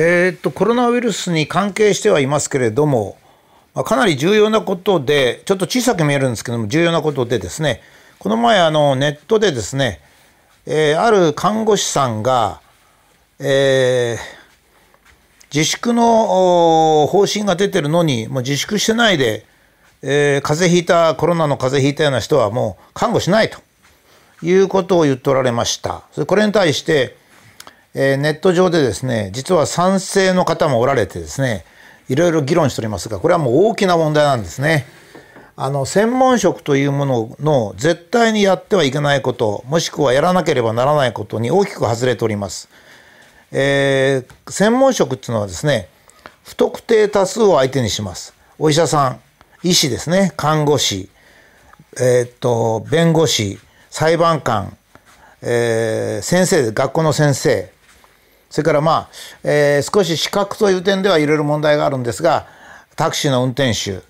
えー、っとコロナウイルスに関係してはいますけれども、まあ、かなり重要なことでちょっと小さく見えるんですけども重要なことでですねこの前あのネットでですね、えー、ある看護師さんが、えー、自粛の方針が出てるのにもう自粛してないで、えー、風邪ひいたコロナの風邪ひいたような人はもう看護しないということを言っておられました。それこれに対してえー、ネット上でですね実は賛成の方もおられてですねいろいろ議論しておりますがこれはもう大きな問題なんですね。あの専門職というものの絶対にやってはいけないこともしくはやらなければならないことに大きく外れております。えー、専門職っていうのはですね不特定多数を相手にします。お医者さん医師ですね看護師、えー、っと弁護士裁判官、えー、先生学校の先生それからまあ、えー、少し資格という点ではいろいろ問題があるんですがタクシーの運転手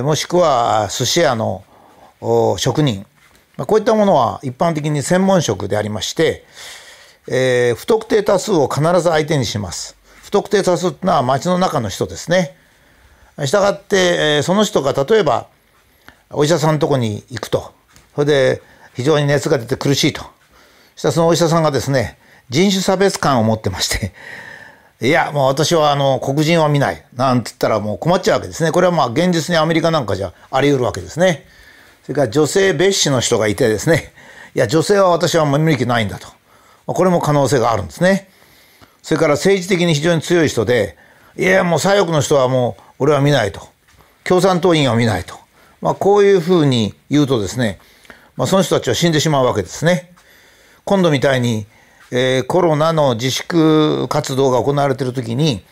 もしくは寿司屋の職人こういったものは一般的に専門職でありまして、えー、不特定多数を必ず相手にします。不特定多数ってのは町の中の人ですね。したがって、えー、その人が例えばお医者さんのとこに行くとそれで非常に熱が出て苦しいとしたらそのお医者さんがですね人種差別感を持ってまして、いや、もう私はあの黒人は見ない。なんて言ったらもう困っちゃうわけですね。これはまあ現実にアメリカなんかじゃあり得るわけですね。それから女性蔑視の人がいてですね、いや、女性は私は見る気ないんだと。これも可能性があるんですね。それから政治的に非常に強い人で、いや、もう左翼の人はもう俺は見ないと。共産党員は見ないと。まあ、こういうふうに言うとですね、まあ、その人たちは死んでしまうわけですね。今度みたいにえー、コロナの自粛活動が行われている時に、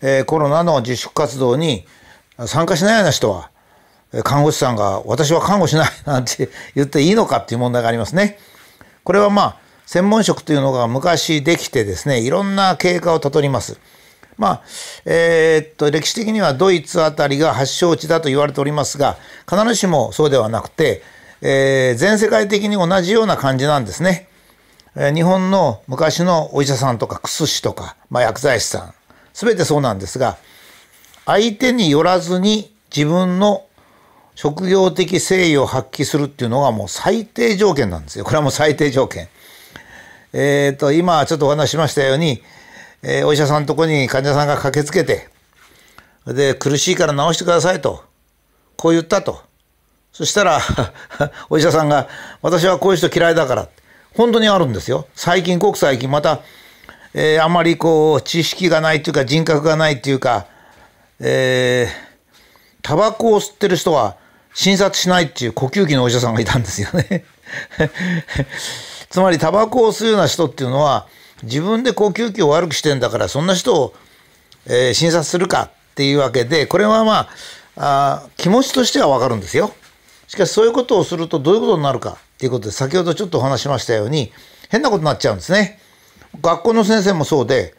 えー、コロナの自粛活動に参加しないような人は看護師さんが「私は看護しない」なんて 言っていいのかっていう問題がありますね。これはまあ専門職というのが昔できてですねいろんな経過をたどります。まあえー、っと歴史的にはドイツあたりが発祥地だと言われておりますが必ずしもそうではなくて、えー、全世界的に同じような感じなんですね。日本の昔のお医者さんとか薬師とか、まあ、薬剤師さん全てそうなんですが相手によらずに自分の職業的誠意を発揮するっていうのがもう最低条件なんですよ。これはもう最低条件。えっ、ー、と今ちょっとお話しましたように、えー、お医者さんのとこに患者さんが駆けつけてで苦しいから治してくださいとこう言ったと。そしたら お医者さんが「私はこういう人嫌いだから」本当にあるんですよ。最近国最近また、えー、あまりこう知識がないというか人格がないっていうか、えー、タバコを吸ってる人は診察しないっていう呼吸器のお医者さんがいたんですよね。つまりタバコを吸うような人っていうのは自分で呼吸器を悪くしてんだからそんな人を、えー、診察するかっていうわけでこれはまああ気持ちとしてはわかるんですよ。しかしそういうことをするとどういうことになるかっていうことで先ほどちょっとお話しましたように変なことになっちゃうんですね。学校の先生もそうで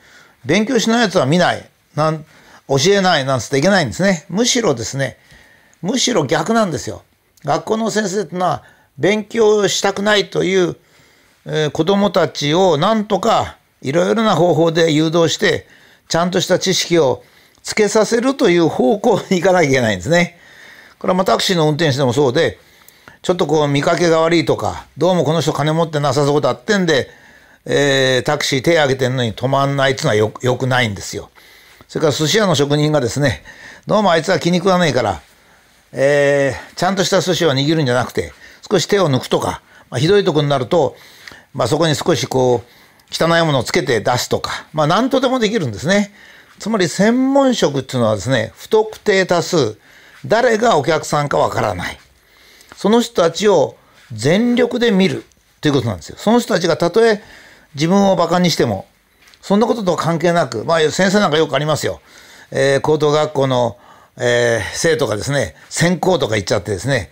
勉強しないやつは見ないなん教えないなんつっていけないんですね。むしろですねむしろ逆なんですよ。学校の先生ってのは勉強したくないという、えー、子どもたちをなんとかいろいろな方法で誘導してちゃんとした知識をつけさせるという方向に行かなきゃいけないんですね。これはまあタクシーの運転手でもそうでちょっとこう見かけが悪いとか、どうもこの人金持ってなさそうだってんで、えー、タクシー手挙げてんのに止まんないっていうのはよよくないんですよ。それから寿司屋の職人がですね、どうもあいつは気に食わないから、えー、ちゃんとした寿司を握るんじゃなくて、少し手を抜くとか、まあ、ひどいとこになると、まあ、そこに少しこう、汚いものをつけて出すとか、まあ、何とでもできるんですね。つまり専門職っていうのはですね、不特定多数、誰がお客さんかわからない。その人たちを全力で見るということなんですよ。その人たちがたとえ自分をバカにしても、そんなこととは関係なく、まあ先生なんかよくありますよ。えー、高等学校の、えー、生徒がですね、専攻とか言っちゃってですね、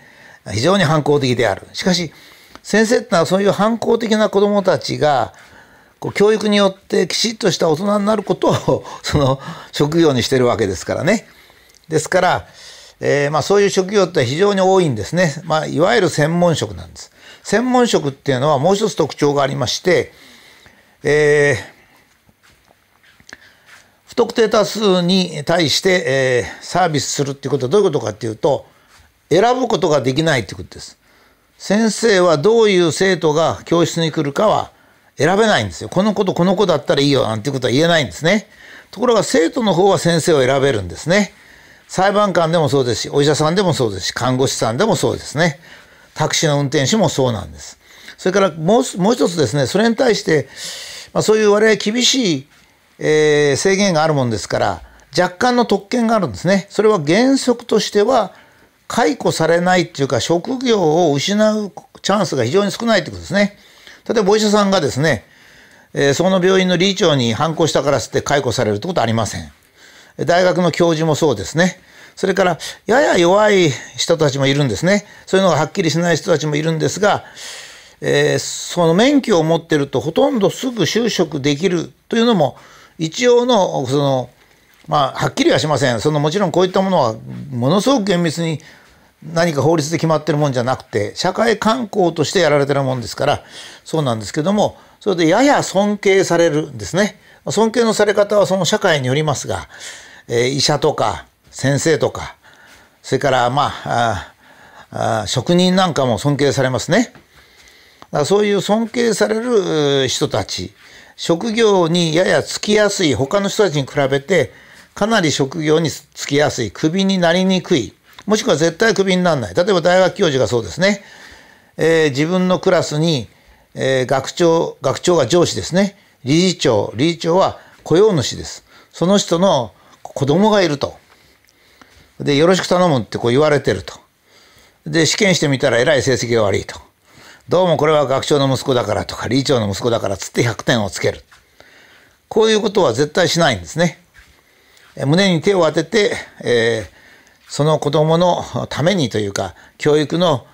非常に反抗的である。しかし、先生ってのはそういう反抗的な子供たちが、こう教育によってきちっとした大人になることを、その職業にしてるわけですからね。ですから、えー、まあ、そういう職業って非常に多いんですね。まあ、いわゆる専門職なんです。専門職っていうのはもう一つ特徴がありまして、えー、不特定多数に対して、えー、サービスするっていうことはどういうことかっていうと選ぶことができないっていうことです。先生はどういう生徒が教室に来るかは選べないんですよ。この子とこの子だったらいいよなんていうことは言えないんですね。ところが生徒の方は先生を選べるんですね。裁判官でもそうですし、お医者さんでもそうですし、看護師さんでもそうですね。タクシーの運転手もそうなんです。それからもうもう一つですね、それに対して、まあ、そういう我々厳しい、えー、制限があるもんですから、若干の特権があるんですね。それは原則としては、解雇されないっていうか、職業を失うチャンスが非常に少ないってことですね。例えばお医者さんがですね、えー、その病院の理事長に反抗したからって解雇されるってことはありません。大学の教授もそうですね。それから、やや弱い人たちもいるんですね。そういうのがはっきりしない人たちもいるんですが、えー、その免許を持ってるとほとんどすぐ就職できるというのも一応のそのまあはっきりはしませんそのもちろんこういったものはものすごく厳密に何か法律で決まってるもんじゃなくて社会観光としてやられてるもんですからそうなんですけどもそれでやや尊敬されるんですね。尊敬のされ方はその社会によりますが、え、医者とか先生とかそれからまああ職人なんかも尊敬されますね。だからそういう尊敬される人たち職業にややつきやすい他の人たちに比べてかなり職業につきやすいクビになりにくいもしくは絶対クビにならない。例えば大学教授がそうですね、えー、自分のクラスに、えー、学長学長が上司ですね。理事長理事長は雇用主です。その人の子供がいると。でよろしく頼むってこう言われてると。で試験してみたらえらい成績が悪いと。どうもこれは学長の息子だからとか理事長の息子だからつって100点をつける。こういうことは絶対しないんですね。胸に手を当てて、えーその子供のためにというか教育の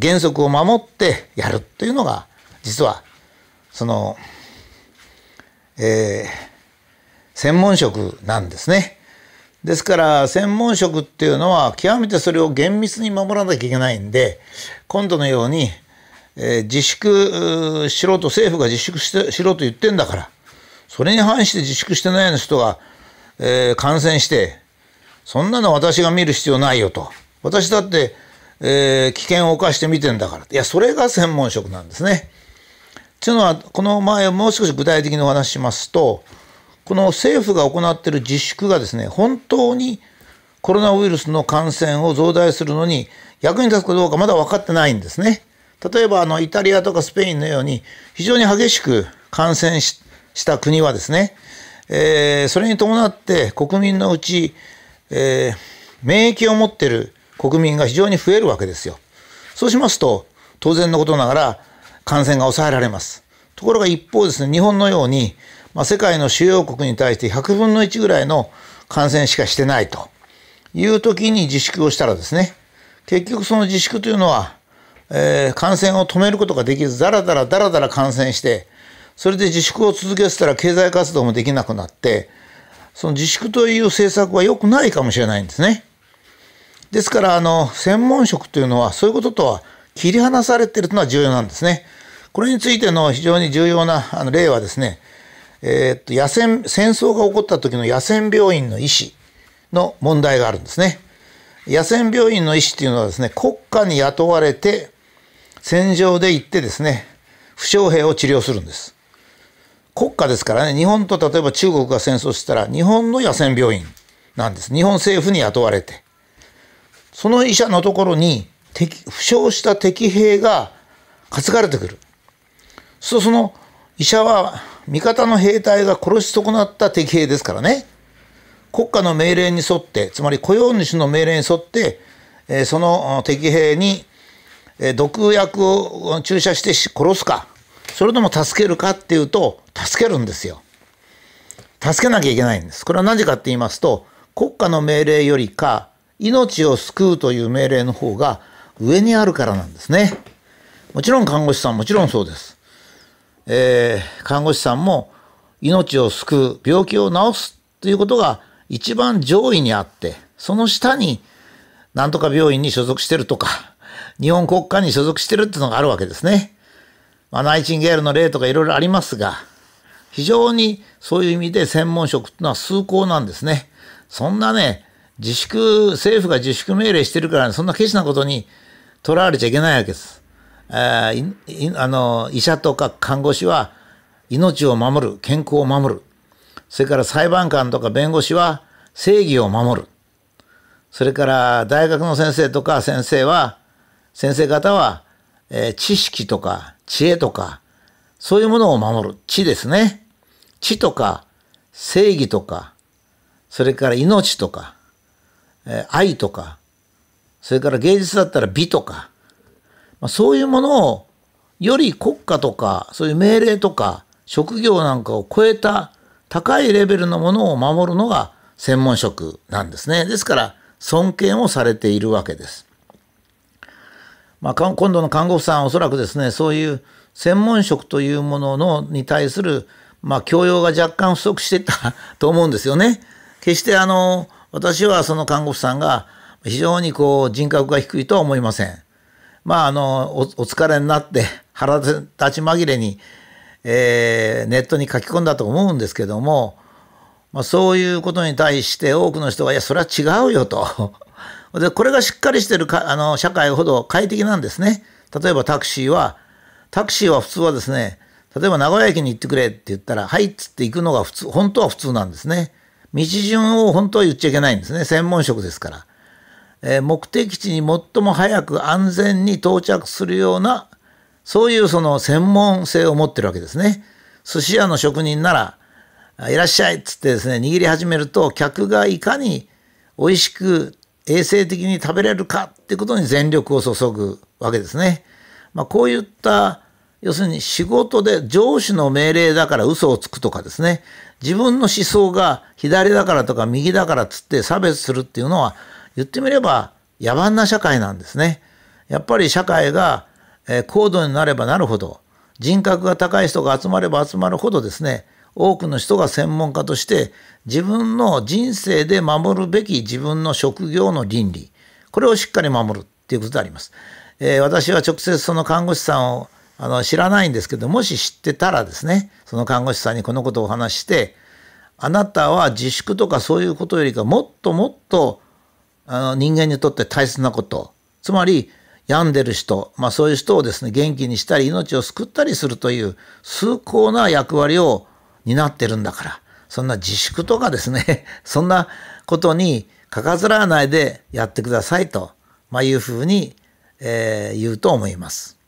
原則を守ってやるというのが実はその、えー、専門職なんですね。ですから専門職っていうのは極めてそれを厳密に守らなきゃいけないんで今度のように、えー、自粛しろと政府が自粛してしろと言ってんだからそれに反して自粛してないような人が、えー、感染してそんなの私が見る必要ないよと。私だって、えー、危険を冒して見てんだから。いや、それが専門職なんですね。というのは、この前もう少し具体的にお話ししますと、この政府が行っている自粛がですね、本当にコロナウイルスの感染を増大するのに役に立つかどうかまだ分かってないんですね。例えばあのイタリアとかスペインのように非常に激しく感染した国はですね、えー、それに伴って国民のうちえー、免疫を持ってる国民が非常に増えるわけですよ。そうしますと、当然のことながら感染が抑えられます。ところが一方ですね、日本のように、まあ、世界の主要国に対して100分の1ぐらいの感染しかしてないという時に自粛をしたらですね、結局その自粛というのは、えー、感染を止めることができず、だらだらだらだら感染して、それで自粛を続けてたら経済活動もできなくなって、その自粛という政策は良くないかもしれないんですね。ですから、あの、専門職というのは、そういうこととは切り離されているというのは重要なんですね。これについての非常に重要なあの例はですね、え、っと、野戦、戦争が起こった時の野戦病院の医師の問題があるんですね。野戦病院の医師っていうのはですね、国家に雇われて、戦場で行ってですね、負傷兵を治療するんです。国家ですからね、日本と例えば中国が戦争したら、日本の野戦病院なんです。日本政府に雇われて。その医者のところに敵、負傷した敵兵が担がれてくる。そうその医者は味方の兵隊が殺し損なった敵兵ですからね。国家の命令に沿って、つまり雇用主の命令に沿って、えその敵兵に毒薬を注射して殺すか、それとも助けるかっていうと、助けるんですよ。助けなきゃいけないんです。これは何かって言いますと、国家の命令よりか、命を救うという命令の方が上にあるからなんですね。もちろん看護師さんもちろんそうです。えー、看護師さんも命を救う、病気を治すということが一番上位にあって、その下に何とか病院に所属してるとか、日本国家に所属してるっていうのがあるわけですね。まあ、ナイチンゲールの例とかいろいろありますが、非常にそういう意味で専門職っていうのは崇高なんですね。そんなね、自粛、政府が自粛命令してるから、そんなケチなことにとらわれちゃいけないわけです。ああの医者とか看護師は命を守る、健康を守る。それから裁判官とか弁護士は正義を守る。それから大学の先生とか先生は、先生方は、えー、知識とか知恵とか、そういうものを守る。知ですね。知とか正義とか、それから命とか、えー、愛とか、それから芸術だったら美とか、まあ、そういうものをより国家とか、そういう命令とか、職業なんかを超えた高いレベルのものを守るのが専門職なんですね。ですから、尊敬をされているわけです。まあ、今度の看護婦さんおそらくですね、そういう専門職というもののに対する、まあ、教養が若干不足してた と思うんですよね。決してあの、私はその看護婦さんが非常にこう人格が低いとは思いません。まあ、あの、お疲れになって腹立ち紛れにえー、ネットに書き込んだと思うんですけども、まあ、そういうことに対して多くの人が、いや、それは違うよと。で、これがしっかりしてるかあの社会ほど快適なんですね。例えばタクシーは、タクシーは普通はですね、例えば名古屋駅に行ってくれって言ったら、はいっつって行くのが普通、本当は普通なんですね。道順を本当は言っちゃいけないんですね。専門職ですから。え、目的地に最も早く安全に到着するようなそういうその専門性を持ってるわけですね。寿司屋の職人なら、いらっしゃいっつってですね、握り始めると、客がいかに美味しく衛生的に食べれるかってことに全力を注ぐわけですね。まあ、こういった、要するに仕事で上司の命令だから嘘をつくとかですね、自分の思想が左だからとか右だからっつって差別するっていうのは、言ってみれば野蛮な社会なんですね。やっぱり社会が高度になればなるほど人格が高い人が集まれば集まるほどですね多くの人が専門家として自分の人生で守るべき自分の職業の倫理これをしっかり守るっていうことであります。えー、私は直接その看護師さんをあの知らないんですけどもし知ってたらですねその看護師さんにこのことをお話してあなたは自粛とかそういうことよりかもっともっとあの人間にとって大切なことつまり病んでる人、まあそういう人をですね、元気にしたり命を救ったりするという崇高な役割を担ってるんだから、そんな自粛とかですね、そんなことにかかずらないでやってくださいと、まあ、いうふうに、えー、言うと思います。